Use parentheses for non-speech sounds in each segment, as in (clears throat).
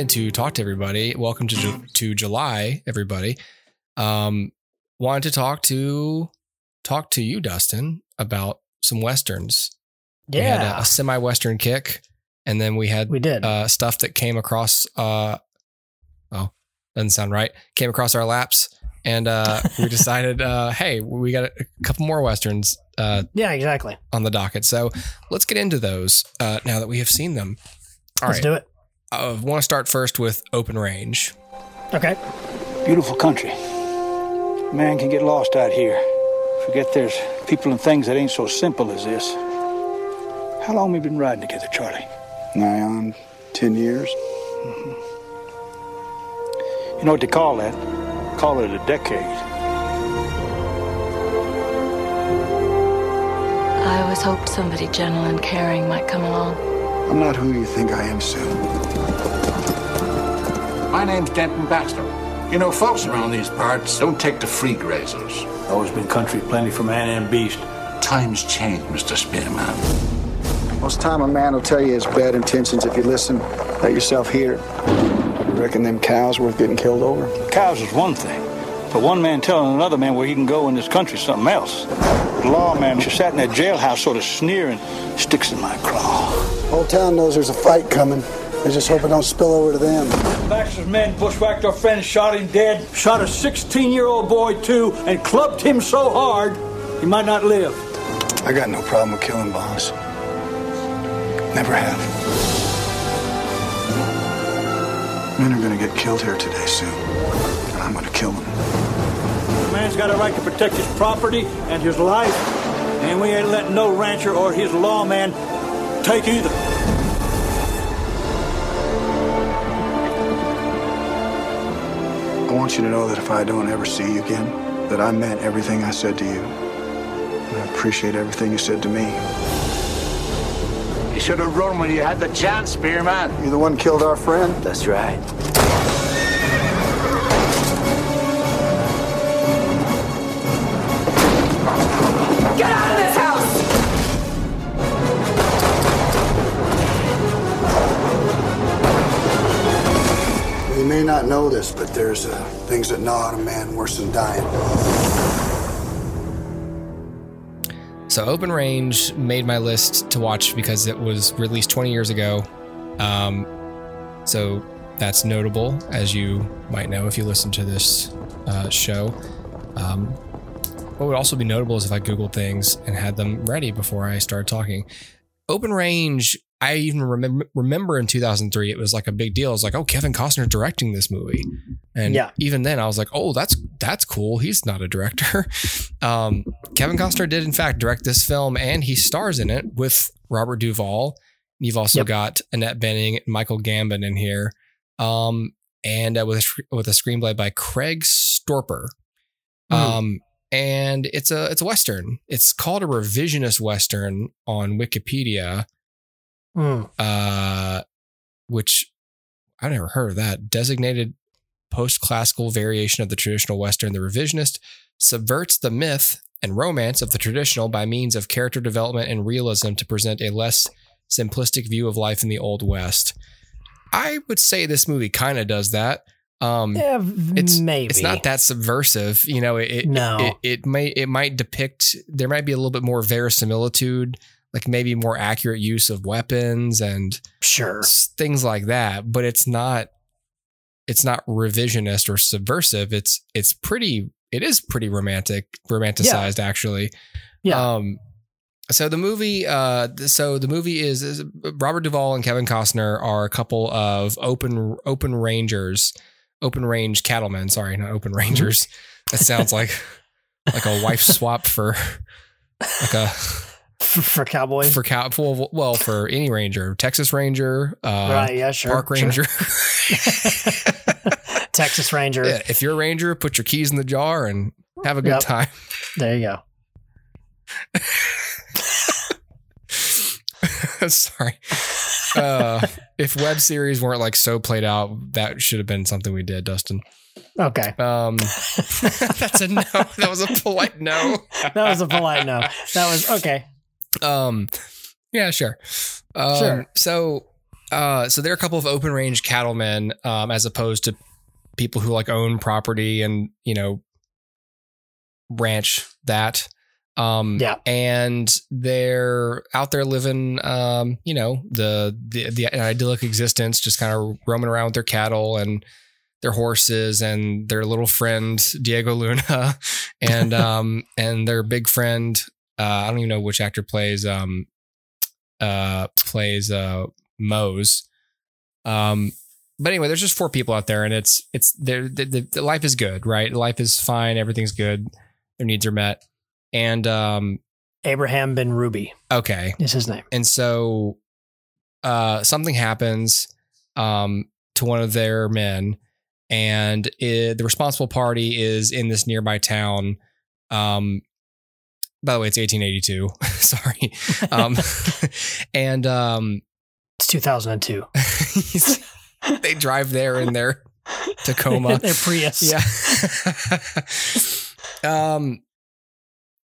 wanted to talk to everybody. Welcome to Ju- to July, everybody. Um, wanted to talk to talk to you, Dustin, about some westerns. We had Yeah, a, a semi-western kick, and then we had we did. uh, stuff that came across. Uh, oh, doesn't sound right. Came across our laps, and uh, we (laughs) decided, uh, hey, we got a couple more westerns uh, yeah, exactly. on the docket. So let's get into those uh, now that we have seen them. All Let's right. do it. Uh, I want to start first with Open Range. Okay. Beautiful country. Man can get lost out here. Forget there's people and things that ain't so simple as this. How long we been riding together, Charlie? Nigh on 10 years. Mm-hmm. You know what they call that? Call it a decade. I always hoped somebody gentle and caring might come along. I'm not who you think I am, Sue. My name's Denton Baxter. You know, folks around these parts don't take to free grazers. Always been country plenty for man and beast. Times change, Mr. Spearman. Most time a man will tell you his bad intentions if you listen. Let yourself hear it. You reckon them cows worth getting killed over? Cows is one thing, but one man telling another man where he can go in this country is something else. The lawman who sat in that jailhouse sort of sneering sticks in my craw. Whole town knows there's a fight coming. They just hope it don't spill over to them. Baxter's men bushwhacked our friend, shot him dead, shot a 16 year old boy too, and clubbed him so hard he might not live. I got no problem with killing boss. Never have. Men are gonna get killed here today, soon, And I'm gonna kill them. A man's got a right to protect his property and his life, and we ain't letting no rancher or his lawman take either. Want you to know that if I don't ever see you again, that I meant everything I said to you. And I appreciate everything you said to me. You should have run when you had the chance, Spearman. You're the one killed our friend. That's right. Not know this, but there's uh, things that gnaw at a man worse than dying. So Open Range made my list to watch because it was released 20 years ago. Um, so that's notable, as you might know if you listen to this uh, show. Um, what would also be notable is if I Googled things and had them ready before I started talking. Open Range, I even remember remember in 2003, it was like a big deal. It was like, oh, Kevin Costner directing this movie, and Yeah. even then, I was like, oh, that's that's cool. He's not a director. (laughs) Um, Kevin Costner did in fact direct this film, and he stars in it with Robert Duvall. You've also Yep. got Annette Bening, and Michael Gambon in here, um, and uh, with a, with a screenplay by Craig Storper. Hmm. Um, and it's a it's a western. It's called a revisionist western on Wikipedia, Hmm. uh, which I never heard of that. Designated post classical variation of the traditional western, the revisionist subverts the myth and romance of the traditional by means of character development and realism to present a less simplistic view of life in the old west. I would say this movie kind of does that. Um, Yeah, it's maybe. it's not that subversive you know it, it No. it, it may it might depict there might be a little bit more verisimilitude like maybe more accurate use of weapons and sure. things like that but it's not it's not revisionist or subversive. It's it's pretty it is pretty romantic romanticized actually. Yeah. um so the movie uh so the movie is, is Robert Duvall and Kevin Costner are a couple of open open rangers open range cattlemen. Sorry not open rangers. That sounds like (laughs) like a wife swap for like a for, for cowboys. for cow well, well for any ranger Texas Ranger uh right. Yeah. Sure. Park sure. Ranger (laughs) (laughs) Texas Ranger. Yeah, if you're a ranger put your keys in the jar and have a good Yep. time There you go. (laughs) Sorry. Uh, if web series weren't like so played out, that should have been something we did, Dustin. Okay. Um, that's a no. That was a polite no. That was a polite no. That was okay. Um, yeah, sure. Um, Sure. So Uh, so there are a couple of open range cattlemen, um, as opposed to people who like own property and you know ranch that. Um, Yeah. and they're out there living, um, you know, the the the idyllic existence, just kind of roaming around with their cattle and their horses and their little friend Diego Luna, (laughs) and (laughs) um and their big friend. Uh, I don't even know which actor plays um uh plays uh Mose. Um, but anyway, there's just four people out there, and it's it's. The, the, the life is good, right? Life is fine. Everything's good. Their needs are met, and um, Abraham Benrubi okay, is his name. and so uh, something happens um, to one of their men, and it, the responsible party is in this nearby town. Um, by the way, it's 1882. (laughs) Sorry, (laughs) um, (laughs) and um, It's 2002. they drive there in their Tacoma. Their Prius. Yeah. um,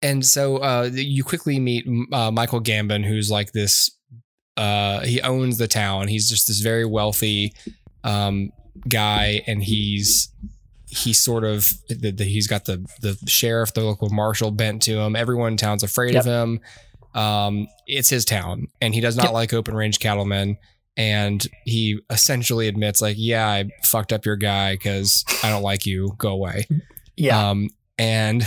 and so uh, you quickly meet uh, Michael Gambon, who's like this. Uh, he owns the town. He's just this very wealthy um, guy, and he's he's sort of the, the, he's got the the sheriff, the local marshal bent to him. Everyone in town's afraid of him. Um, it's his town, and he does not Yep. like open range cattlemen. And he essentially admits, like, yeah, I fucked up your guy because I don't like you. Go away. Yeah. Um, and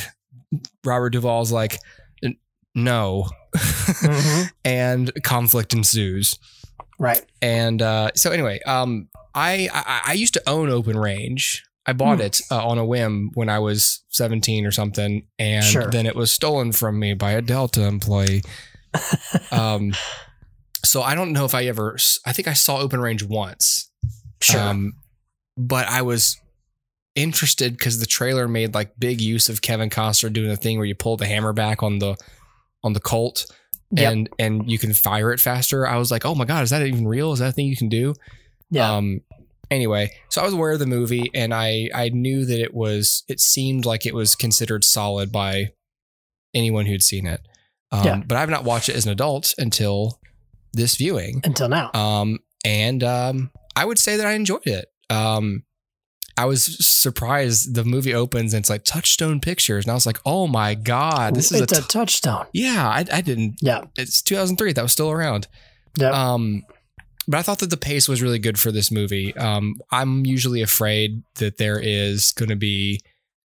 Robert Duvall's like, "N- no. Mhm. (laughs) and conflict ensues. Right. And uh, so anyway, um, I, I I used to own Open Range. I bought Hmm. it uh, on a whim when I was 17 or something, and Sure. then it was stolen from me by a Delta employee. (laughs) um, so I don't know if I ever. I think I saw Open Range once. Sure. Um, but I was interested because the trailer made like big use of Kevin Costner doing the thing where you pull the hammer back on the on the Colt Yep. and and you can fire it faster. I was like, oh my god, is that even real? Is that a thing you can do? yeah. Um. Anyway, so I was aware of the movie, and I I knew that it was. It seemed like it was considered solid by anyone who'd seen it. Um, Yeah. But I've not watched it as an adult until this viewing. Until now. Um, and um, I would say that I enjoyed it. Um, I was surprised. The movie opens and it's like Touchstone Pictures, and I was like, "Oh my god, this is a it's a, t- touchstone. yeah." I, I didn't. Yeah. It's 2003. That was still around. Yeah. Um, but I thought that the pace was really good for this movie. Um, I'm usually afraid that there is going to be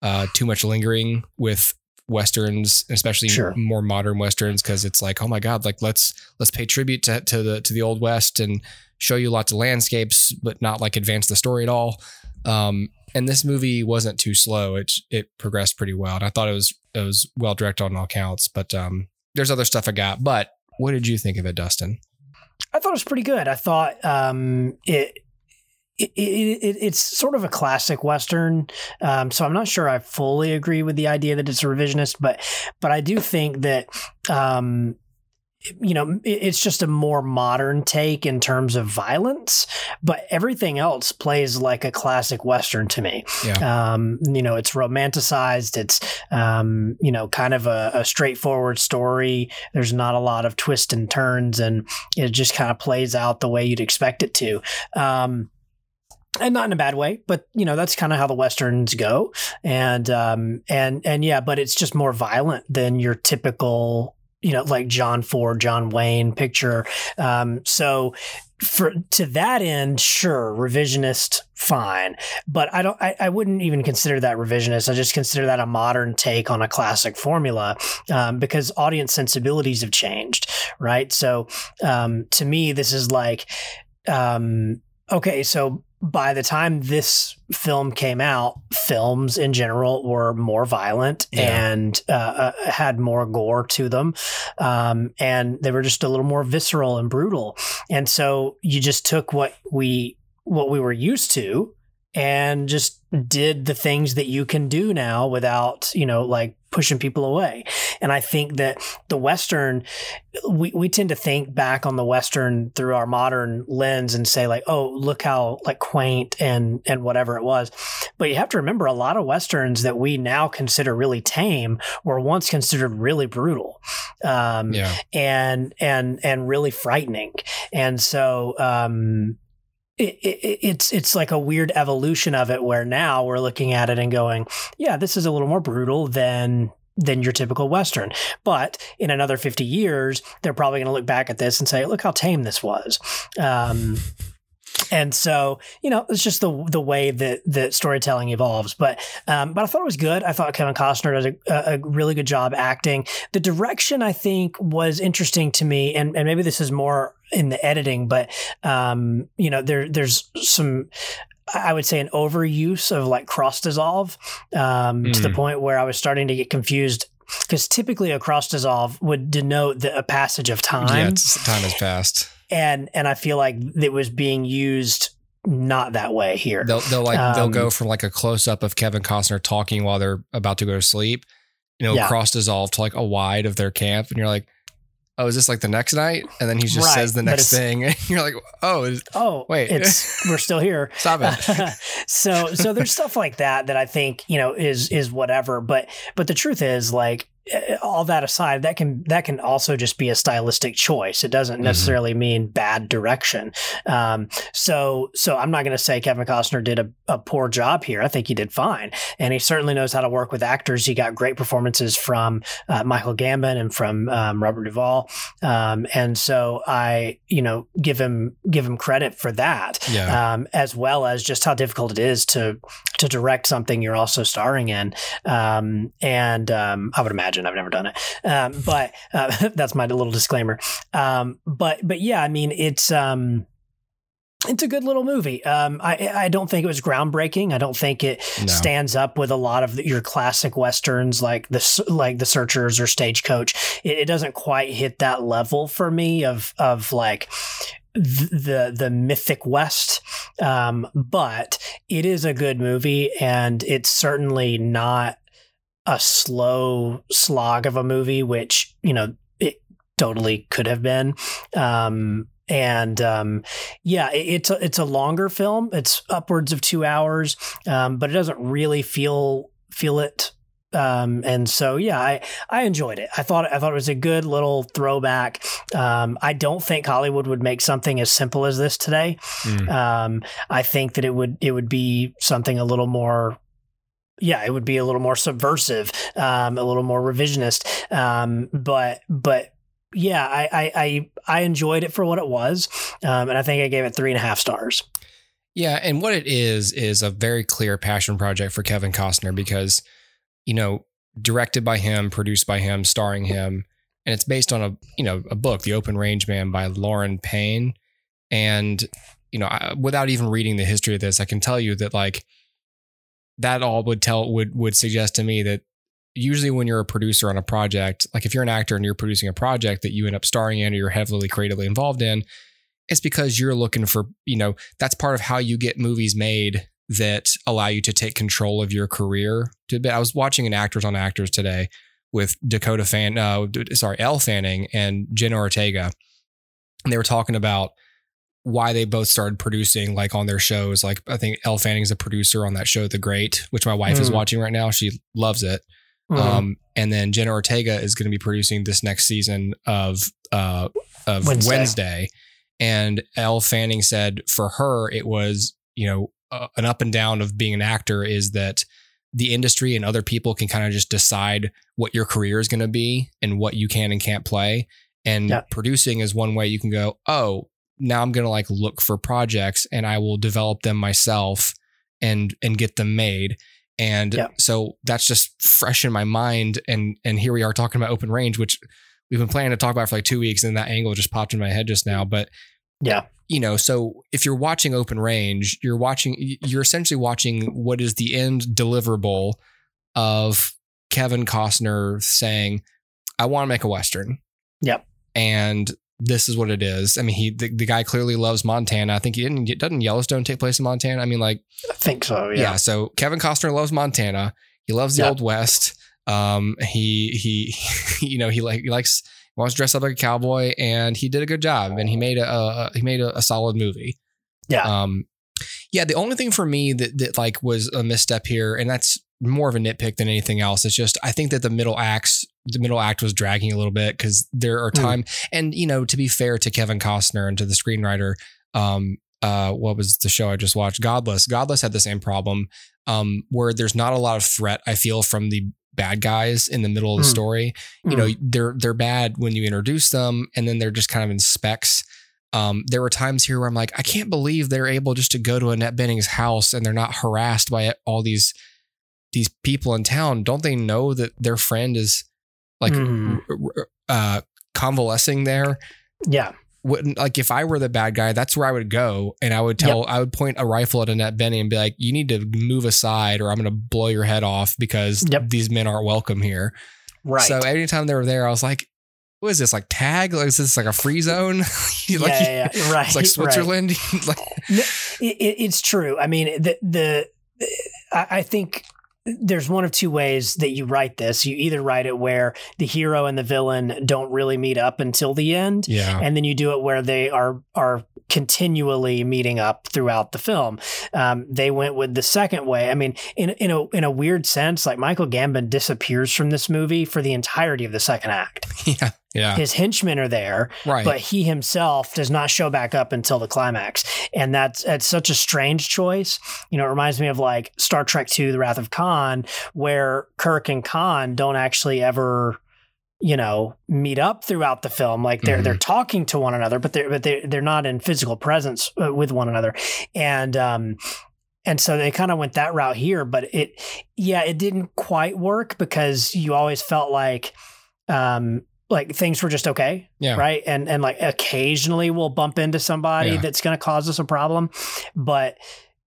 uh, too much lingering with westerns, especially Sure. more modern westerns, because it's like, oh my god, like let's let's pay tribute to, to the to the old west and show you lots of landscapes, but not like advance the story at all. Um, and this movie wasn't too slow; it it progressed pretty well, and I thought it was it was well directed on all counts. But um, there's other stuff I got. But what did you think of it, Dustin? I thought it was pretty good. I thought um, it, it, it, it it's sort of a classic western. Um, so I'm not sure I fully agree with the idea that it's a revisionist, but but I do think that um, you know it's just a more modern take in terms of violence. But everything else plays like a classic western to me. Yeah. Um, you know, it's romanticized. It's um, you know kind of a, a straightforward story. There's not a lot of twists and turns, and it just kind of plays out the way you'd expect it to. Um, and not in a bad way, but you know that's kind of how the westerns go, and um, and and yeah, but it's just more violent than your typical, you know, like John Ford, John Wayne picture. Um, so for to that end, sure, revisionist, fine, but I don't, I, I wouldn't even consider that revisionist. I just consider that a modern take on a classic formula, um, because audience sensibilities have changed, right? So um, to me, this is like, um, okay, so by the time this film came out, films in general were more violent Yeah. and uh, uh, had more gore to them. Um, and they were just a little more visceral and brutal. And so you just took what we what we were used to and just did the things that you can do now without, you know, like pushing people away. And I think that the Western, we, we tend to think back on the Western through our modern lens and say like, oh, look how like quaint and, and whatever it was. But you have to remember a lot of Westerns that we now consider really tame were once considered really brutal. um, Yeah. and and and really frightening. And so um, it, it, it's it's like a weird evolution of it, where now we're looking at it and going, yeah, this is a little more brutal than than your typical western. But in another fifty years, they're probably going to look back at this and say, look how tame this was. Um, and so you know it's just the the way that that storytelling evolves but um, but i thought it was good i thought kevin costner did a, a really good job acting the direction i think was interesting to me and and maybe this is more in the editing but um, you know there there's some I would say an overuse of like cross dissolve um, to the Mm. point where I was starting to get confused because typically a cross dissolve would denote the, a passage of time Yeah, it's, time has passed. And and I feel like it was being used not that way here. They'll they'll like they'll Um, go from like a close up of Kevin Costner talking while they're about to go to sleep, you know, Yeah. cross dissolve to like a wide of their camp, and you're like, oh, is this like the next night? And then he just Right, says the next thing, (laughs) and you're like, oh, is, oh, Wait. it's (laughs) we're still here. stop it. (laughs) so so there's stuff like that that I think you know is is whatever. But but the truth is like all that aside, that can that can also just be a stylistic choice. It doesn't Mm-hmm. necessarily mean bad direction. Um, so so I'm not going to say Kevin Costner did a, a poor job here. I think he did fine, and he certainly knows how to work with actors. He got great performances from uh, Michael Gambon and from um, Robert Duvall, um, and so I you know give him give him credit for that yeah, um, as well as just how difficult it is to to direct something you're also starring in. Um, and um, I would imagine I've never done it, um, but uh, (laughs) that's my little disclaimer. Um, but but yeah, I mean it's. Um, it's a good little movie. Um, I I don't think it was groundbreaking. I don't think it No. stands up with a lot of the, your classic westerns like the like the Searchers or Stagecoach. It, it doesn't quite hit that level for me of of like the the mythic west um, but it is a good movie and it's certainly not a slow slog of a movie which you know it totally could have been um, and um, yeah it, it's a, it's a longer film it's upwards of two hours um, but it doesn't really feel feel it um, and so yeah, I, I enjoyed it. I thought I thought it was a good little throwback. Um, I don't think Hollywood would make something as simple as this today. Mm. Um, I think that it would it would be something a little more. Yeah, it would be a little more subversive, um, a little more revisionist. Um, but but yeah, I, I I I enjoyed it for what it was, um, and I think I gave it three and a half stars. Yeah, and what it is is a very clear passion project for Kevin Costner because, you know, directed by him, produced by him, starring him, and it's based on a you know a book, The Open Range Man by Lauran Paine, and you know I, without even reading the history of this, I can tell you that like that all would tell would would suggest to me that usually when you're a producer on a project, like if you're an actor and you're producing a project that you end up starring in or you're heavily creatively involved in, it's because you're looking for, you know, that's part of how you get movies made that allow you to take control of your career. I was watching an Actors on Actors today with Dakota Fan, uh, sorry, Elle Fanning and Jenna Ortega, and they were talking about why they both started producing like on their shows. Like I think Elle Fanning's a producer on that show, The Great, which my wife is Mm. watching right now. She loves it. Mhm. Um, and then Jenna Ortega is going to be producing this next season of uh, of Wednesday. Wednesday. And Elle Fanning said for her it was you know uh, an up and down of being an actor is that the industry and other people can kind of just decide what your career is going to be and what you can and can't play. And Yeah. producing is one way you can go. Oh, now I'm going to like look for projects and I will develop them myself and and get them made. And Yeah. so that's just fresh in my mind. And and here we are talking about open range, which we've been planning to talk about for like two weeks, and that angle just popped in my head just now. But yeah, you know, so if you're watching open range, you're watching you're essentially watching what is the end deliverable of Kevin Costner saying, I want to make a Western. Yep. And this is what it is. I mean, he the, the guy clearly loves Montana. I think he didn't doesn't Yellowstone take place in Montana? I mean, like I think so. yeah. Yeah, So Kevin Costner loves Montana. He loves the Yeah. old West. Um, he he, (laughs) you know, he like he likes wants to dress up like a cowboy, and he did a good job, and he made a, a he made a, a solid movie. Yeah. Um, yeah. The only thing for me that that like was a misstep here, and that's more of a nitpick than anything else. It's just I think that the middle acts the middle act was dragging a little bit because there are Mm. time and you know to be fair to Kevin Costner and to the screenwriter, um, uh, what was the show I just watched? Godless. Godless had the same problem, um, where there's not a lot of threat. I feel from the bad guys in the middle of the Mm. story. You Mm. know, they're they're bad when you introduce them, and then they're just kind of in specs. Um, there were times here where I'm like, I can't believe they're able just to go to Annette Bening's house and they're not harassed by all these these people in town. Don't they know that their friend is like r- uh, convalescing there? yeah. Wouldn't like if I were the bad guy, that's where I would go, and I would tell, I would point a rifle at Annette Bening and be like, "You need to move aside, or I'm going to blow your head off because Yep. these men aren't welcome here." Right. So anytime they were there, I was like, "What is this like tag? Like is this like a free zone? (laughs) yeah, like yeah, yeah, right. (laughs) it's like right. Switzerland? (laughs) like it, it, it's true. I mean, the the I, I think there's one of two ways that you write this. You either write it where the hero and the villain don't really meet up until the end, yeah, and then you do it where they are are continually meeting up throughout the film. Um, they went with the second way. I mean, in in a in a weird sense, like Michael Gambon disappears from this movie for the entirety of the second act. (laughs) yeah, yeah, His henchmen are there, right. but he himself does not show back up until the climax. And that's that's such a strange choice. You know it reminds me of like star trek II the wrath of khan where kirk and khan don't actually ever you know meet up throughout the film. Like they're Mhm. they're talking to one another but they're but they're, they're not in physical presence uh, with one another. And um and so they kind of went that route here but it yeah it didn't quite work because you always felt like um like things were just okay yeah, right and and like occasionally we'll bump into somebody Yeah. that's going to cause us a problem but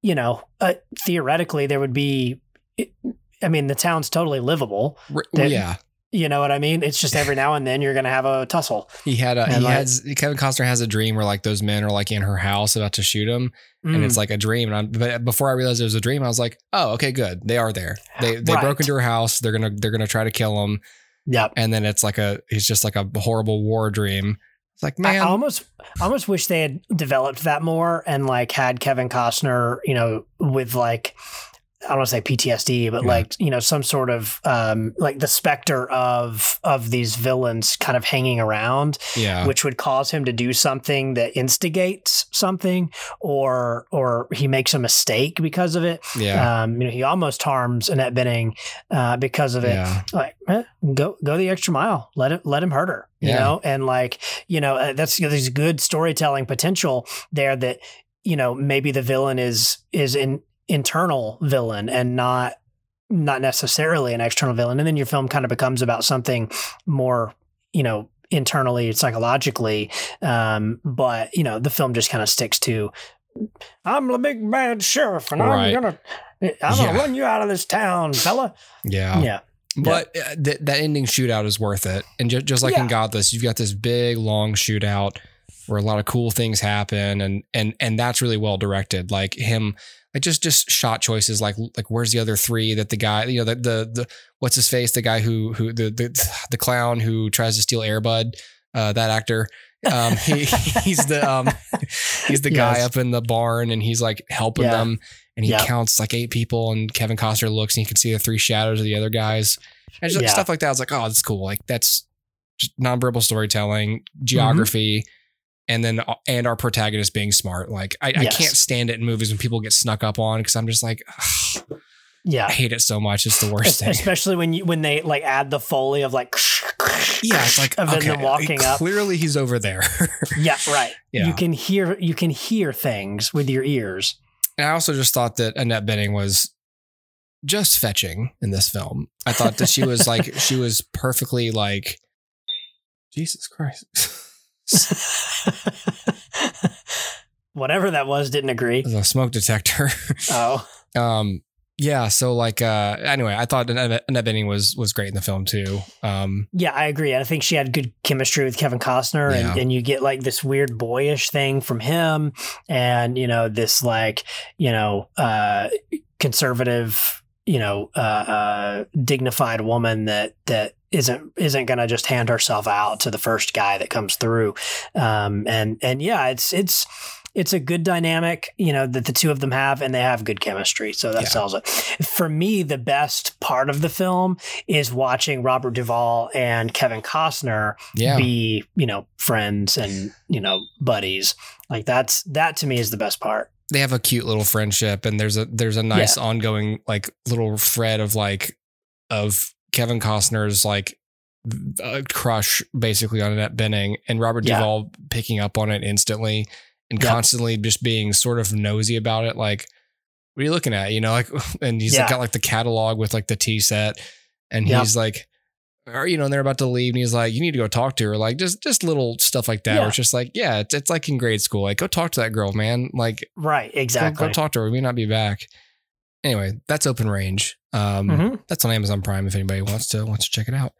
you know uh, theoretically there would be i mean the town's totally livable that- yeah. you know what i mean it's just every (laughs) now and then you're going to have a tussle He had a And he like- has Kevin Costner has a dream where like those men are like in her house about to shoot him, and Mm. it's like a dream. And I'm, but before I realized it was a dream, I was like, oh, okay, good. They are there. They they Right. broke into her house. They're gonna they're gonna try to kill him. Yep And then it's like a he's just like a horrible war dream. It's like man, I almost I almost wish they had developed that more and like had Kevin Costner, you know, with like I don't want to say PTSD, but Yeah. like you know some sort of um, like the specter of of these villains kind of hanging around, yeah, which would cause him to do something that instigates something, or or he makes a mistake because of it. yeah, Um, you know, he almost harms Annette Bening uh, because of it yeah, like eh, go go the extra mile let him let him hurt her you Yeah. know and like you know uh, that's there's good storytelling potential there that you know maybe the villain is is an internal villain and not not necessarily an external villain and then your film kind of becomes about something more you know internally psychologically um but you know the film just kind of sticks to i'm the big bad sheriff and Right. i'm gonna i'm Yeah. gonna run you out of this town fella yeah. yeah But uh, th- that ending shootout is worth it. And ju- just like in Yeah. Godless, you've got this big long shootout where a lot of cool things happen, and and and that's really well directed. Like him, like just just shot choices. Like like where's the other three that the guy, you know, the the, the what's his face, the guy who who the the (sighs) the clown who tries to steal Air Bud, uh, that actor. Um, he, (laughs) he's the um, he's the guy Yes. up in the barn, and he's like helping Yeah. them, and he counts like eight people, and Kevin Costner looks, and you can see the three shadows of the other guys, and just Yeah. stuff like that. I was like, oh, that's cool. Like that's just nonverbal storytelling, geography, and then uh, and our protagonist being smart. Like I, I can't stand it in movies when people get snuck up on because I'm just like, ugh, (sighs) yeah I hate it so much. It's the worst Es- thing. especially when you when they like add the foley of like Yeah, it's like of okay, them walking up. Clearly, he's over there. (laughs) Yeah, right. Yeah. You can hear you can hear things with your ears. And I also just thought that Annette Bening was just fetching in this film. I thought that she was like (laughs) she was perfectly like Jesus Christ. (laughs) (laughs) Whatever that was, didn't agree. A smoke detector. (laughs) Oh, um yeah, so like uh anyway, I thought Annette Bening was was great in the film too. Um yeah, I agree. I think she had good chemistry with Kevin Costner, Yeah. and, and you get like this weird boyish thing from him, and you know this like you know uh, conservative, you know uh, uh, dignified woman that that isn't isn't gonna just hand herself out to the first guy that comes through, um, and and yeah, it's it's it's a good dynamic, you know, that the two of them have, and they have good chemistry, so that Yeah. sells it. For me, the best part of the film is watching Robert Duvall and Kevin Costner Yeah. be, you know, friends and you know buddies. Like that's that to me is the best part. They have a cute little friendship and there's a there's a nice ongoing like little thread of like of Kevin Costner's like uh, crush basically on Annette Bening and Robert Yeah. Duvall picking up on it instantly and Yep. constantly just being sort of nosy about it like what are you looking at you know like (laughs) and he's Yeah. got like the catalog with like the tea set and Yep. he's like or you know and they're about to leave and he's like you need to go talk to her like just just little stuff like that Yeah. where it's just like yeah it's, it's like in grade school like go talk to that girl man like Right, Go- exactly. Go, talk to her. We may not be back. Anyway, that's Open Range. Um, Mhm. That's on Amazon Prime if anybody wants to wants to check it out.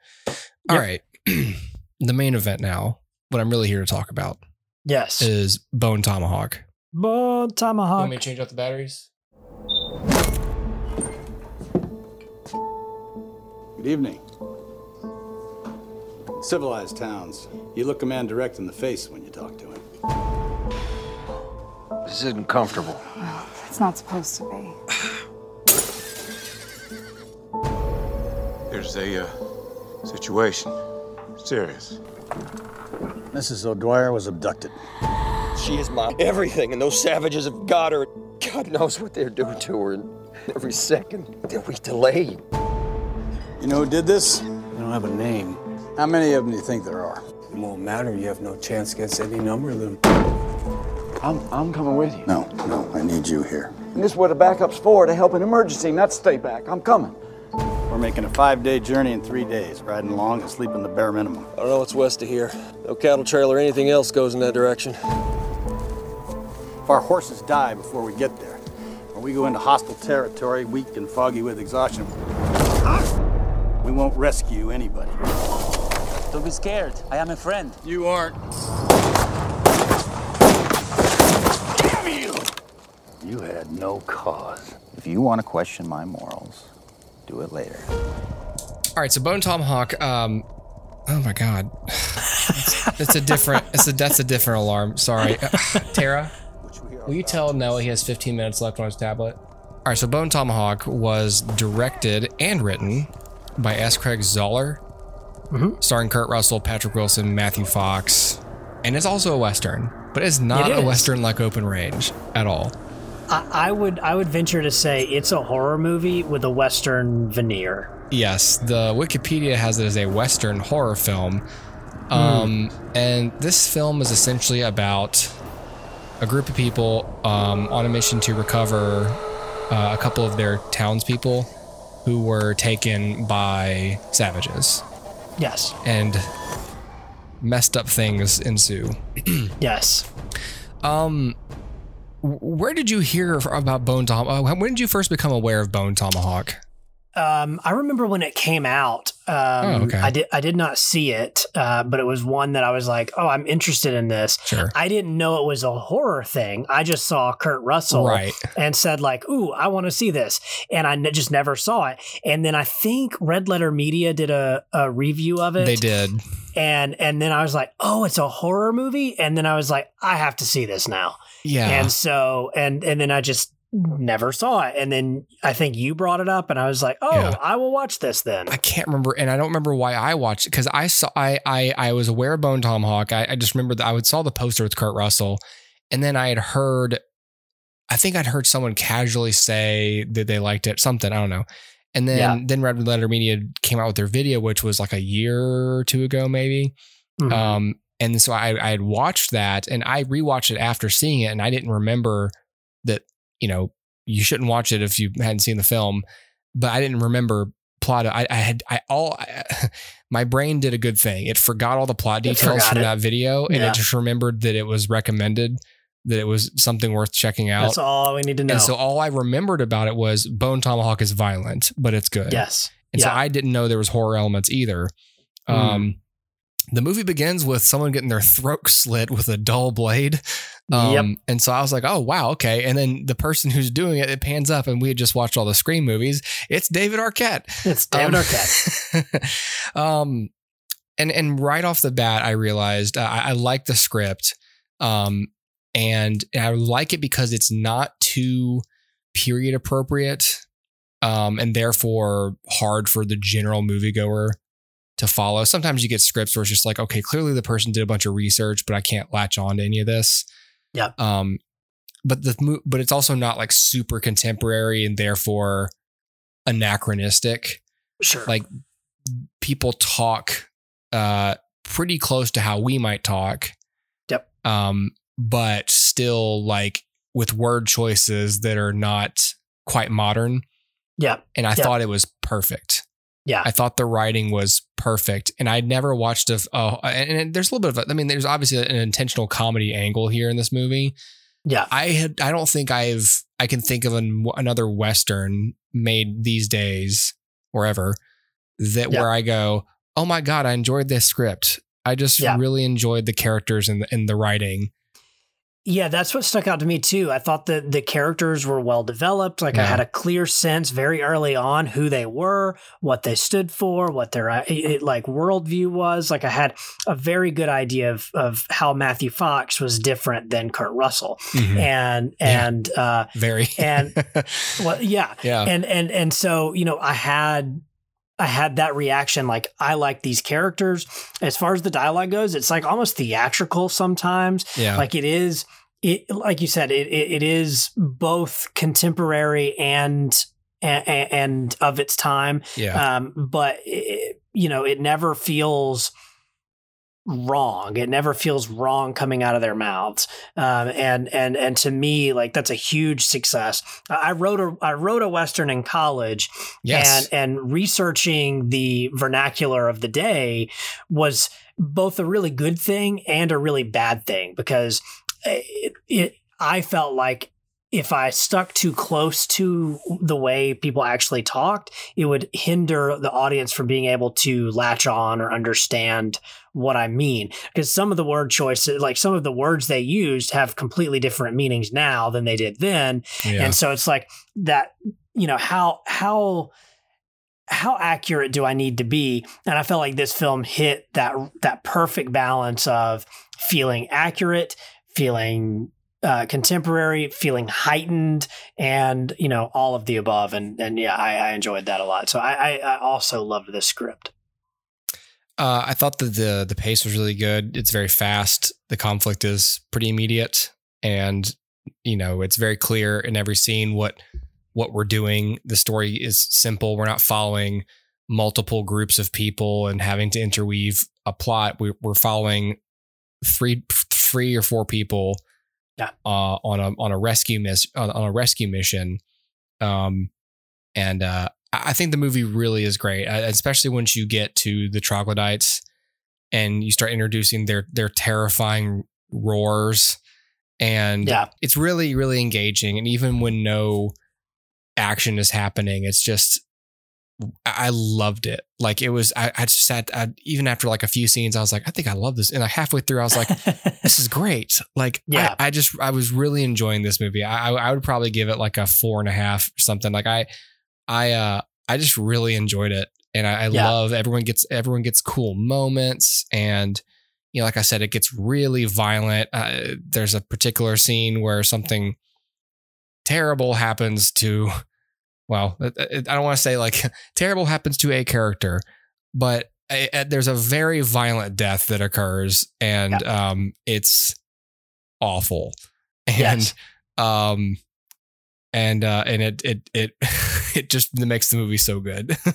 All Yep. right, (clears throat) the main event now. What I'm really here to talk about Yes. is Bone Tomahawk. Bone tomahawk. Let me change out the batteries? Good evening. Civilized towns, you look a man direct in the face when you talk to him. This isn't comfortable. It's not supposed to be. There's a uh, situation. Serious. Mrs. O'Dwyer was abducted. She is my everything, and those savages have got her. God knows what they're doing to her. And every second that we delay. You know who did this? You don't have a name. How many of them do you think there are? It won't matter. You have no chance against any number of them. I'm, I'm coming with you. No, no, I need you here. And this is what a backup's for, to help an emergency, not stay back. I'm coming. We're making a five day journey in three days, riding along and sleeping the bare minimum. I don't know what's west of here. No cattle trail or anything else goes in that direction. If our horses die before we get there, or we go into hostile territory, weak and foggy with exhaustion, we won't rescue anybody. Don't be scared. I am a friend. You aren't. Damn you You had no cause. If you want to question my morals, do it later. All right, so Bone Tomahawk. Um, oh my god, it's, it's a different. It's a that's a different alarm. Sorry, Tara. Will you tell Noah he has 15 minutes left on his tablet? All right, so Bone Tomahawk was directed and written by S. Craig Zahler, starring Kurt Russell, Patrick Wilson, Matthew Fox, and it's also a western, but it's not It a western like Open Range at all. I, I would I would venture to say it's a horror movie with a western veneer. Yes, the Wikipedia has it as a Western horror film. Um, And this film is essentially about a group of people um, on a mission to recover uh, a couple of their townspeople who were taken by savages. Yes. And messed up things ensue. (clears throat) yes. Um, where did you hear about Bone Tomahawk? When did you first become aware of Bone Tomahawk? Um, I remember when it came out. Um, Oh, okay. I did. I did not see it, uh, but it was one that I was like, "Oh, I'm interested in this." Sure. I didn't know it was a horror thing. I just saw Kurt Russell, Right. and said like, "Ooh, I want to see this," and I n- just never saw it. And then I think Red Letter Media did a, a review of it. They did. and and then I was like, "Oh, it's a horror movie," and then I was like, "I have to see this now." Yeah. And so and and then I just never saw it, and then I think you brought it up, and I was like, "Oh, Yeah. I will watch this then." I can't remember, and I don't remember why I watched because I saw I I I was aware of Bone Tomahawk. I, I just remember that I would saw the poster with Kurt Russell, and then I had heard, I think I'd heard someone casually say that they liked it, something I don't know, and then Yeah. then Red Letter Media came out with their video, which was like a year or two ago, maybe. Mhm. Um, and so I I had watched that, and I rewatched it after seeing it, and I didn't remember that you know you shouldn't watch it if you hadn't seen the film, but I didn't remember plot. I, I had I all I, (laughs) my brain did a good thing. It forgot all the plot details from it. that video, and Yeah. it just remembered that it was recommended, that it was something worth checking out. That's all we need to know. And so all I remembered about it was Bone Tomahawk is violent, but it's good. yes. And so I didn't know there was horror elements either. Mm. Um, the movie begins with someone getting their throat (laughs) slit with a dull blade. Um, Yep. And so I was like, oh, wow, okay. And then the person who's doing it, it pans up, and we had just watched all the Scream movies. It's David Arquette. It's David Um, Arquette. (laughs) um, and and right off the bat, I realized uh, I, I like the script. Um, and I like it because it's not too period appropriate, um, and therefore hard for the general moviegoer to follow. Sometimes you get scripts where it's just like, okay, clearly the person did a bunch of research, but I can't latch on to any of this. Yeah. Um, but the but it's also not like super contemporary and therefore anachronistic. Sure. Like people talk uh pretty close to how we might talk. Yep. Um, but still like with word choices that are not quite modern. Yeah. And I Yeah. thought it was perfect. Yeah. I thought the writing was perfect, and I'd never watched a. Uh, and, and there's a little bit of. a- I mean, there's obviously an intentional comedy angle here in this movie. Yeah. I had. I don't think I've. I can think of an, another western made these days, or ever, that Yeah. where I go, oh my god, I enjoyed this script. I just Yeah. really enjoyed the characters and the, and the writing. Yeah, that's what stuck out to me too. I thought that the characters were well developed. Like I had a clear sense very early on who they were, what they stood for, what their uh, it, like worldview was. Like I had a very good idea of of how Matthew Fox was different than Kurt Russell, Mhm. and Yeah. and uh, Very. and (laughs) well, yeah, Yeah. and and and so you know, I had I had that reaction. Like I like these characters. As far as the dialogue goes, it's like almost theatrical sometimes. Yeah. like it is. It like you said, it it, it is both contemporary and and, and of its time. Yeah. Um, but it, you know, it never feels wrong. It never feels wrong coming out of their mouths. Um, and and and to me, like that's a huge success. I wrote a I wrote a western in college, Yes. and and researching the vernacular of the day was both a really good thing and a really bad thing because it, it I felt like if I stuck too close to the way people actually talked, it would hinder the audience from being able to latch on or understand what I mean. Because some of the word choices, like some of the words they used, have completely different meanings now than they did then. Yeah. And so it's like that, you know, how, how, how accurate do I need to be? And I felt like this film hit that that perfect balance of feeling accurate, feeling uh, contemporary, feeling heightened, and you know all of the above. And and yeah, I, I enjoyed that a lot. So I, I, I also loved this script. Uh, I thought that the the pace was really good. It's very fast. The conflict is pretty immediate, and you know it's very clear in every scene what what we're doing. The story is simple. We're not following multiple groups of people and having to interweave a plot. We, we're following three three or four people Yeah. uh, on a on a rescue miss on, on a rescue mission. Um, and uh, I think the movie really is great, uh, especially once you get to the troglodytes and you start introducing their their terrifying roars, and Yeah. it's really really engaging. And even when no action is happening, it's just I loved it. Like it was, I, I just sat, I, even after like a few scenes, I was like, I think I love this. And like halfway through, I was like, (laughs) this is great. Like, Yeah. I, I just, I was really enjoying this movie. I, I, I would probably give it like a four and a half or something. Like I, I, uh, I just really enjoyed it. And I, I Yeah. love everyone gets, everyone gets cool moments. And, you know, like I said, it gets really violent. Uh, there's a particular scene where something terrible happens to, well, I don't want to say like (laughs) terrible happens to a character, but a, a- there's a very violent death that occurs, and um, it's awful, and Yes. um, and uh, and it it it (laughs) it just makes the movie so good. (laughs)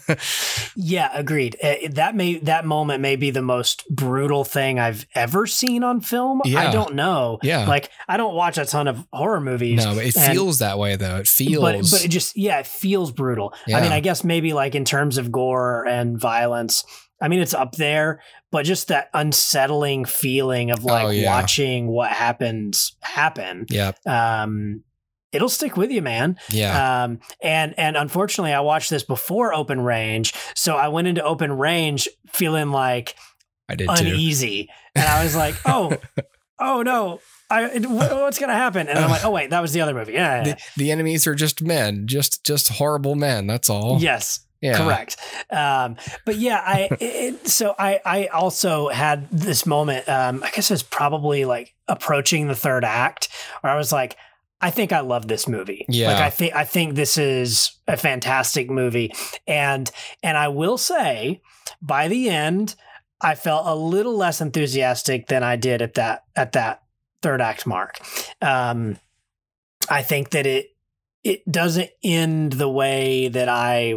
Yeah, agreed. Uh, That may that moment may be the most brutal thing I've ever seen on film. I don't know. Yeah. like I don't watch a ton of horror movies. no, but it and- feels that way though. It feels, but but it just yeah, it feels brutal. I mean, I guess maybe like in terms of gore and violence, I mean it's up there, but just that unsettling feeling of like Oh, yeah. watching what happens happen. yeah, Um it'll stick with you, man. yeah, Um, and and unfortunately, I watched this before Open Range, so I went into Open Range feeling like I did too. uneasy, and I was like, oh, (laughs) oh no, I what's gonna happen? And I'm like, oh wait, that was the other movie. Yeah, yeah, The, the enemies are just men, just just horrible men. That's all. yes, Yeah. Correct. Um, but yeah, I (laughs) it, so I I also had this moment. Um, I guess it was probably like approaching the third act, where I was like, I think I love this movie. Yeah. Like I think I think this is a fantastic movie, and and I will say, by the end, I felt a little less enthusiastic than I did at that at that third act mark. Um, I think that it it doesn't end the way that I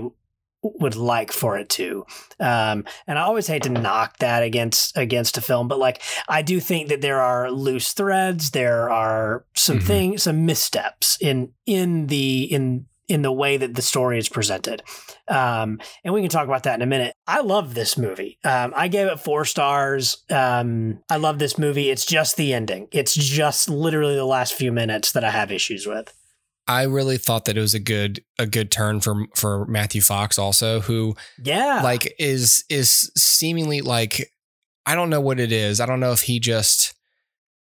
would like for it to. Um, and I always hate to knock that against against a film, but like I do think that there are loose threads, there are some Mhm. things, some missteps in in the in in the way that the story is presented. Um, and we can talk about that in a minute. I love this movie. Um, I gave it four stars. Um, I love this movie. It's just the ending. It's just literally the last few minutes that I have issues with. I really thought that it was a good a good turn for for Matthew Fox also who Yeah. like is is seemingly like I don't know what it is. I don't know if he just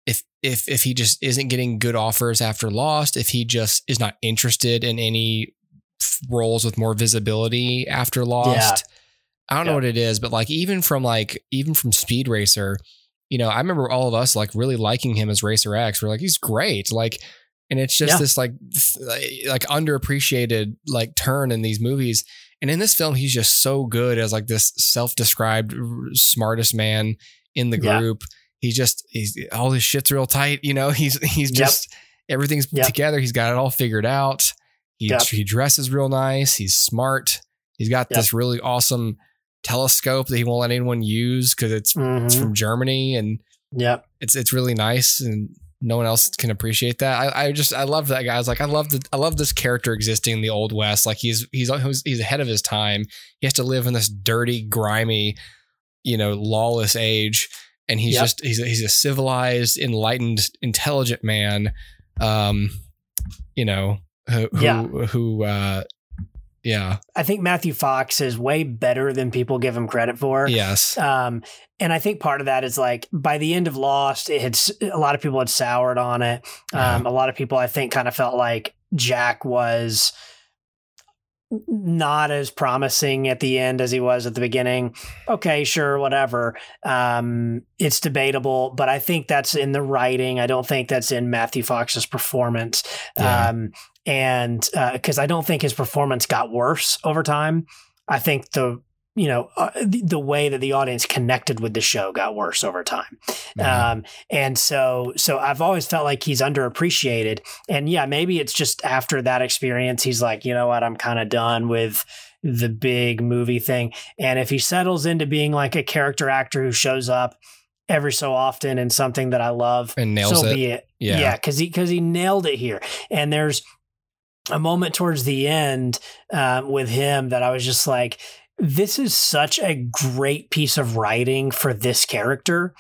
if if if he just isn't getting good offers after Lost, if he just is not interested in any roles with more visibility after Lost. I don't know what it is, but like even from like even from Speed Racer, you know, I remember all of us like really liking him as Racer X. We're like he's great. Like and it's just Yeah. this like like underappreciated like turn in these movies. And in this film, he's just so good as like this self-described smartest man in the Yeah. group. He's just he's all his shit's real tight, you know. (laughs) He's he's Yep. just everything's Yep. together. He's got it all figured out. He Yep. he dresses real nice. He's smart. He's got Yep. this really awesome telescope that he won't let anyone use because it's it's Mhm. from Germany and Yep. it's it's really nice and no one else can appreciate that. I, I just I love that guy. I was like I love the I love this character existing in the old west. Like he's he's he's he's ahead of his time. He has to live in this dirty, grimy, you know, lawless age, and he's Yep. just he's a, he's a civilized, enlightened, intelligent man. Um, you know who who, Yeah. who uh, yeah I think Matthew Fox is way better than people give him credit for. yes Um, and I think part of that is like by the end of Lost, it had a lot of people had soured on it. Um, a lot of people I think kind of felt like Jack was not as promising at the end as he was at the beginning. Okay, sure, whatever. Um, it's debatable, but I think that's in the writing. I don't think that's in Matthew Fox's performance. Yeah. Um, and because I don't think his performance got worse over time. I think the you know uh, the, the way that the audience connected with the show got worse over time. Um, and so so i've always felt like he's underappreciated. And yeah maybe it's just after that experience he's like you know what? I'm kind of done with the big movie thing. And if he settles into being like a character actor who shows up every so often in something that i love And nails so it. be it. Yeah. yeah because he because he nailed it here. And there's a moment towards the end um, with him that I was just like, this is such a great piece of writing for this character.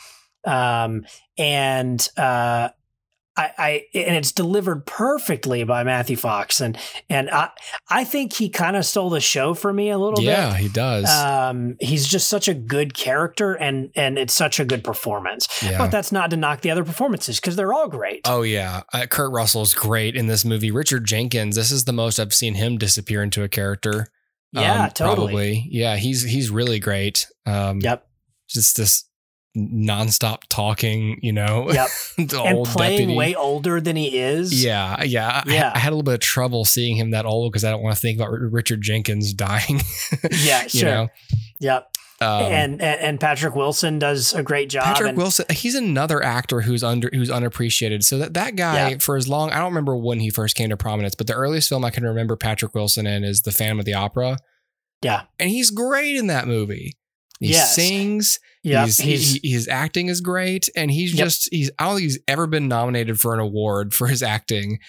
Um, and uh, I, I and it's delivered perfectly by Matthew Fox, and and I I think he kind of stole the show for me a little yeah bit. Yeah, he does Um, he's just such a good character, and and it's such a good performance. Yeah. But that's not to knock the other performances because they're all great. Oh yeah, uh, Kurt Russell's great in this movie. Richard Jenkins, this is the most I've seen him disappear into a character. Yeah, totally. Probably. Yeah, he's he's really great. Um, Yep. Just this nonstop talking, you know. Yep. (laughs) and playing deputy. way older than he is. Yeah, yeah, I- Yeah. I, had a little bit of trouble seeing him that old because I don't want to think about Richard Jenkins dying. (laughs) Yeah, you sure. know? Yep. Um, and, and and Patrick Wilson does a great job. Patrick and, Wilson, he's another actor who's under who's unappreciated. So that that guy, Yeah. for as long, I don't remember when he first came to prominence, but the earliest film I can remember Patrick Wilson in is The Phantom of the Opera, Yeah. and he's great in that movie. He Yes. sings. Yeah, he's, he's- he, his acting is great, and he's Yep. just he's I don't think he's ever been nominated for an award for his acting.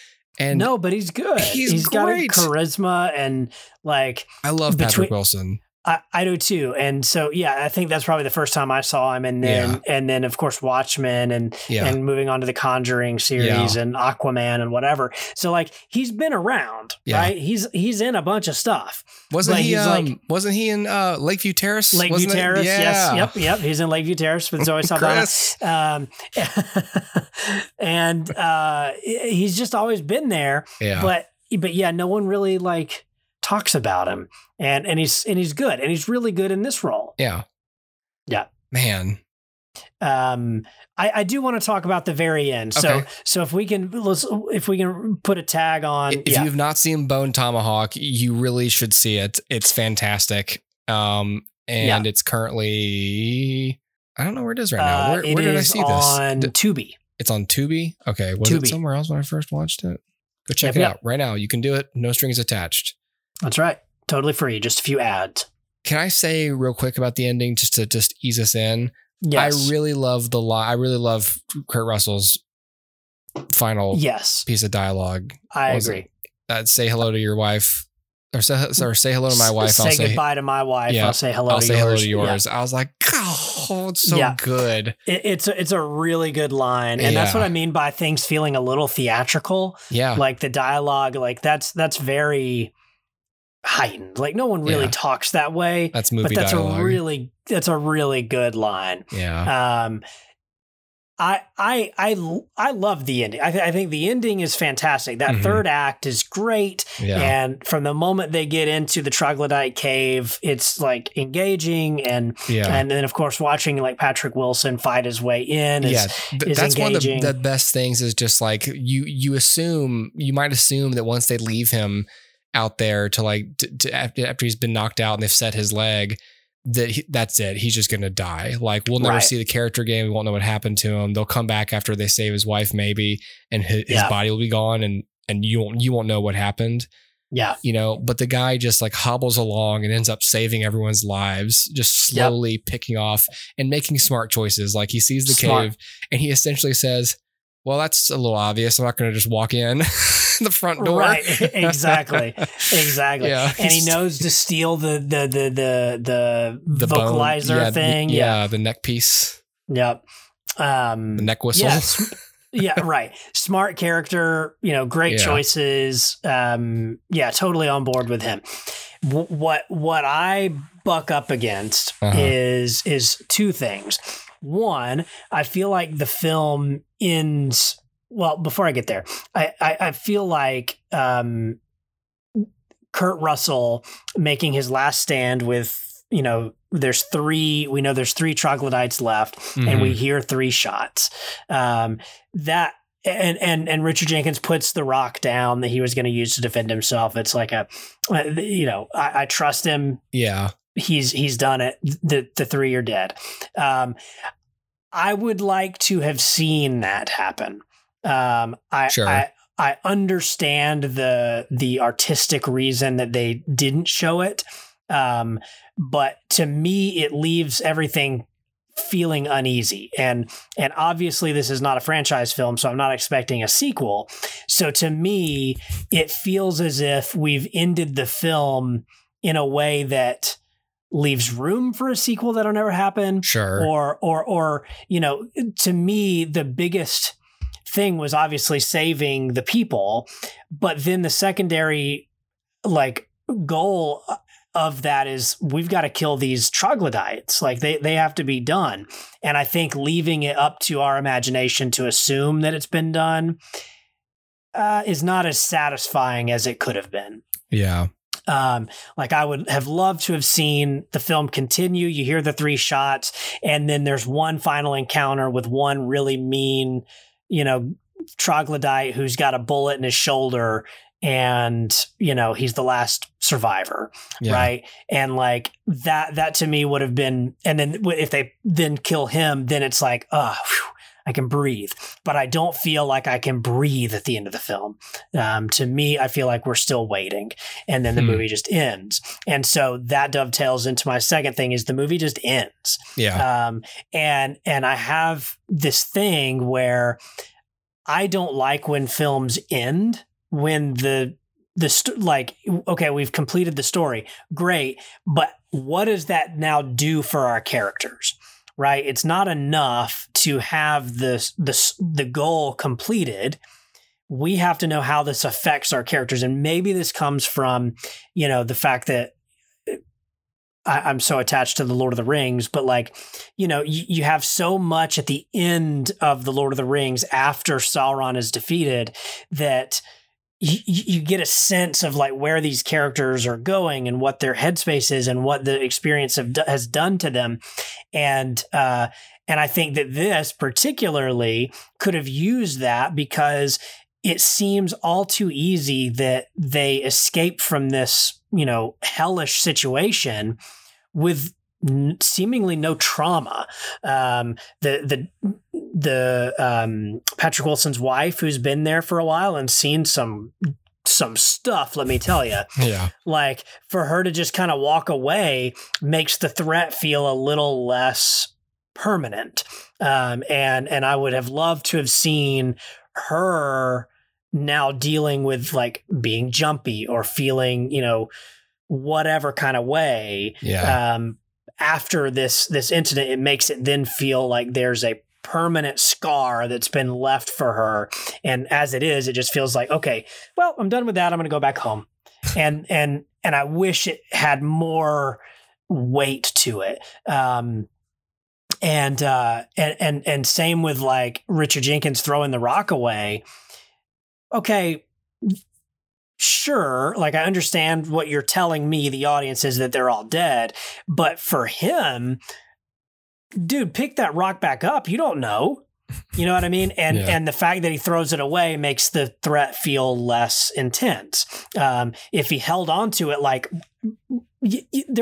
And no, but he's good. He's got charisma and like I love Patrick between- Wilson. I, I do too. And so yeah, I think that's probably the first time I saw him and then and then of course Watchmen and Yeah. and moving on to the Conjuring series Yeah. and Aquaman and whatever. So like he's been around, Yeah. right? He's he's in a bunch of stuff. Wasn't But he? Um, like- wasn't he in uh, Lakeview Terrace? Lakeview Wasn't it? Terrace, yes, yep, yep. He's in Lakeview Terrace with Zoe (laughs) Saldana. Um, (laughs) and uh, he's just always been there. Yeah. But but yeah, no one really like talks about him, and and he's and he's good, and he's really good in this role. Yeah. Yeah. Man. Um, I, I do want to talk about the very end. So Okay. so if we can let's if we can put a tag on. If yeah. you've not seen Bone Tomahawk, you really should see it. It's fantastic. Um, and it's currently I don't know where it is right now. Uh, Where, it where did I see this? on D- Tubi. It's on Tubi. Okay, was Tubi. it somewhere else when I first watched it? Go check Yep, it yep. out right now. You can do it. No strings attached. That's right. Totally free. Just a few ads. Can I say real quick about the ending, just to just ease us in? Yes. I really love the line. I really love Kurt Russell's final Yes. piece of dialogue. I agree. That say hello to your wife, or say, or say hello to my wife. say I'll say goodbye to my wife. Yeah, I'll say hello I'll to say yours. hello to Yeah. I was like, oh, it's so Yeah. good. It, it's a, it's a really good line, and that's what I mean by things feeling a little theatrical. Yeah. like the dialogue, like that's that's very heightened. Like no one really Yeah. talks that way. That's movie. but that's dialogue. a really that's a really good line. Yeah. Um, I I I I love the ending. I, th- I think the ending is fantastic. That Mhm. third act is great, Yeah. and from the moment they get into the troglodyte cave, it's like engaging, and Yeah. and then of course watching like Patrick Wilson fight his way in is, yeah, th- is that's one of the, engaging. the best things. Is just like you you assume you might assume that once they leave him out there to like to, to after, after he's been knocked out and they've set his leg that he, that's it. He's just gonna die. Like we'll never Right. see the character again. We won't know what happened to him. They'll come back after they save his wife maybe and his, his body will be gone and and you won't you won't know what happened. Yeah, you know but the guy just like hobbles along and ends up saving everyone's lives just Yep. slowly picking off and making smart choices. Like he sees the Smart. cave and he essentially says well that's a little obvious i'm not going to just walk in (laughs) the front door Right, (laughs) exactly, exactly. Yeah. and he knows to steal the the the the the, the vocalizer yeah, the- thing. yeah, the neck piece Yep. Um, the neck whistle Yes. (laughs) yeah, right. Smart character, you know, great Yeah. choices. Um, yeah, totally on board with him. W- what what I buck up against Uh-huh. is is two things. One, I feel like the film ends. Well, before I get there, I I, I feel like um, Kurt Russell making his last stand with you know there's three we know there's three troglodytes left and we Mhm. hear three shots um that and and and Richard Jenkins puts the rock down that he was going to use to defend himself it's like a uh, you know I, I trust him yeah he's he's done it the the three are dead. Um I would like to have seen that happen. Um I Sure. I I understand the the artistic reason that they didn't show it. Um but to me it leaves everything feeling uneasy. And and obviously this is not a franchise film so i'm not expecting a sequel. So to me it feels as if we've ended the film in a way that leaves room for a sequel that'll never happen Sure. or or or you know to me the biggest thing was obviously saving the people but then the secondary like goal of that is we've got to kill these troglodytes. Like they they have to be done. And i think leaving it up to our imagination to assume that it's been done uh, is not as satisfying as it could have been. Yeah um, like I would have loved to have seen the film continue. You hear the three shots, and then there's one final encounter with one really mean, you know, troglodyte who's got a bullet in his shoulder, and you know he's the last survivor, Yeah. right? And like that, that to me would have been. And then if they then kill him, then it's like, oh. I can breathe, but I don't feel like I can breathe at the end of the film. Um, to me, I feel like we're still waiting and then the Hmm. movie just ends. And so that dovetails into my second thing is the movie just ends. yeah Um, and and I have this thing where I don't like when films end when the the st- like okay we've completed the story great but what does that now do for our characters right it's not enough to have this the the goal completed we have to know how this affects our characters. And maybe this comes from you know the fact that I, I'm so attached to the Lord of the Rings, but like, you know, you have so much at the end of the Lord of the Rings after Sauron is defeated that you, you get a sense of like where these characters are going and what their headspace is and what the experience have, has done to them and uh and i think that this particularly could have used that because it seems all too easy that they escape from this you know hellish situation with seemingly no trauma. Um, the the the um, Patrick Wilson's wife, who's been there for a while and seen some some stuff. Let me tell you, yeah, like for her to just kind of walk away makes the threat feel a little less permanent. Um, and and I would have loved to have seen her now dealing with like being jumpy or feeling, you know, whatever kind of way. Yeah. Um, after this this incident, it makes it then feel like there's a permanent scar that's been left for her. And as it is, it just feels like, okay, well, I'm done with that. I'm gonna go back home. and and and I wish it had more weight to it. Um and uh and and and same with like Richard Jenkins throwing the rock away. Okay, sure, like I understand what you're telling me, the audience is that they're all dead, but for him, dude, pick that rock back up. You don't know. You know what I mean? And Yeah. and the fact that he throws it away makes the threat feel less intense. Um, if he held on to it, like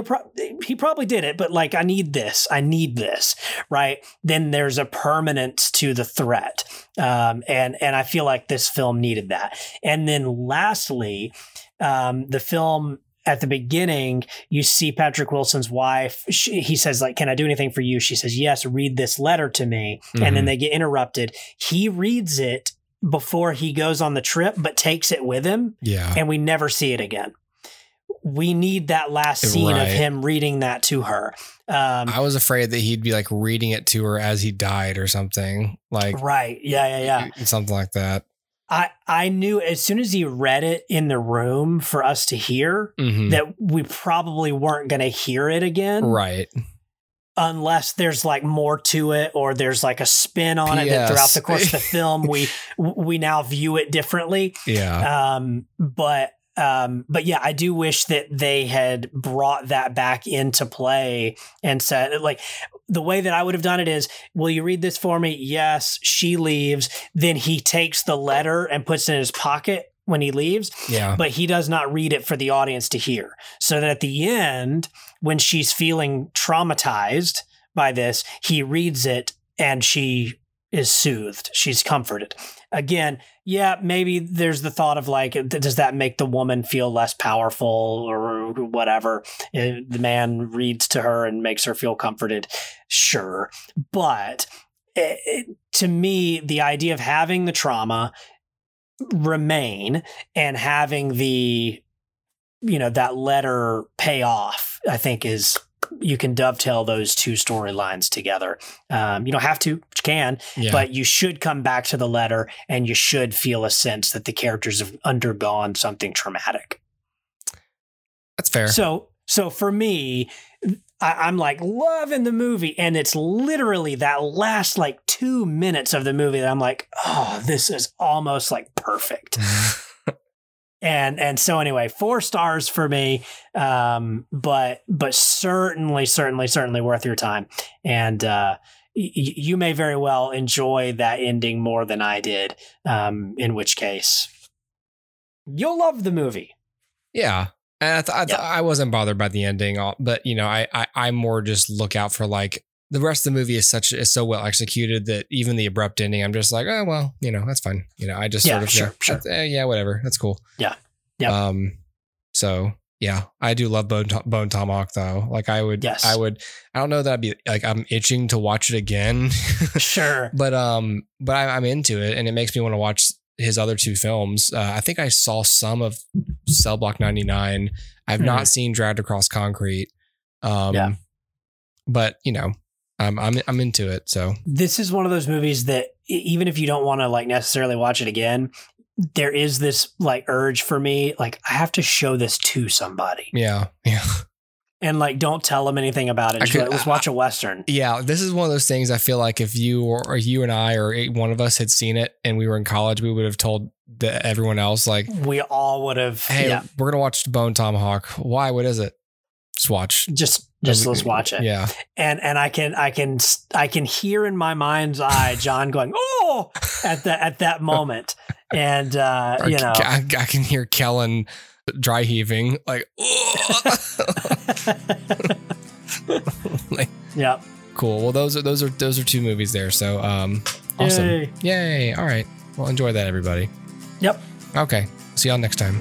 pro- he probably did it, but like I need this, I need this, right? Then there's a permanence to the threat, um, and and I feel like this film needed that. And then lastly, um, the film at the beginning, you see Patrick Wilson's wife. She, he says, like, can I do anything for you? She says, yes, read this letter to me. And then Mhm. they get interrupted. He reads it before he goes on the trip, but takes it with him. Yeah. And we never see it again. We need that last scene of him reading that to her. Um, I was afraid that he'd be like reading it to her as he died or something. Like right. Yeah. Yeah. Yeah. something like that. I, I knew as soon as he read it in the room for us to hear Mhm. that we probably weren't going to hear it again. Right. unless there's like more to it or there's like a spin on it that throughout the course of the film we (laughs) we now view it differently Yeah. um but um but yeah i do wish that they had brought that back into play and said like the way that i would have done it is will you read this for me yes she leaves then he takes the letter and puts it in his pocket when he leaves Yeah. but he does not read it for the audience to hear. So that at the end, when she's feeling traumatized by this, he reads it and she is soothed. She's comforted. Again, yeah, maybe there's the thought of like, does that make the woman feel less powerful or whatever? Uh, The man reads to her and makes her feel comforted. Sure. But it, it- to me, the idea of having the trauma remain and having the you know that letter pay off i think is you can dovetail those two storylines together um, you don't have to but you can Yeah. but you should come back to the letter and you should feel a sense that the characters have undergone something traumatic That's fair. so so for me, I, I'm like loving the movie, and it's literally that last like two minutes of the movie that I'm like, oh, this is almost like perfect. And and so anyway, four stars for me, um, but but certainly certainly certainly worth your time, and uh, y- you may very well enjoy that ending more than I did. Um, in which case, you'll love the movie. Yeah. And I, th- I, th- I wasn't bothered by the ending, but you know, I, I I more just look out for like the rest of the movie is such is so well executed that even the abrupt ending, I'm just like, oh well, you know, that's fine. You know, I just Yeah, sort of sure, yeah, sure. eh, yeah, whatever, that's cool. Yeah. Yeah. Um. So yeah, I do love Bone, Bone Tomahawk though. Like I would, Yes. I would. I don't know that I'd be like I'm itching to watch it again. (laughs) Sure. but um, but I, I'm into it, and it makes me want to watch his other two films. Uh, I think I saw some of Cell Block 99. I've Mhm. not seen Dragged Across Concrete. Um, Yeah. but you know, I'm I'm I'm into it. So this is one of those movies that even if you don't want to like necessarily watch it again, there is this like urge for me, like I have to show this to somebody. yeah, yeah, and like don't tell them anything about it. Just could- like, let's watch a western. Yeah, this is one of those things I feel like if you or, or you and I or one of us had seen it and we were in college, we would have told the, everyone else like, We all would have. "Hey, yeah, we're gonna watch Bone Tomahawk." Why? What is it? Just watch. just just let's watch it. Yeah, and and I can I can I can hear in my mind's eye John going oh at that at that moment, and uh, you know I, I can hear Kellen dry heaving like, (laughs) like yeah. cool. Well, those are those are those are two movies there. So um, awesome. Yay. Yay! All right. Well, enjoy that, everybody. Yep. Okay. See y'all next time.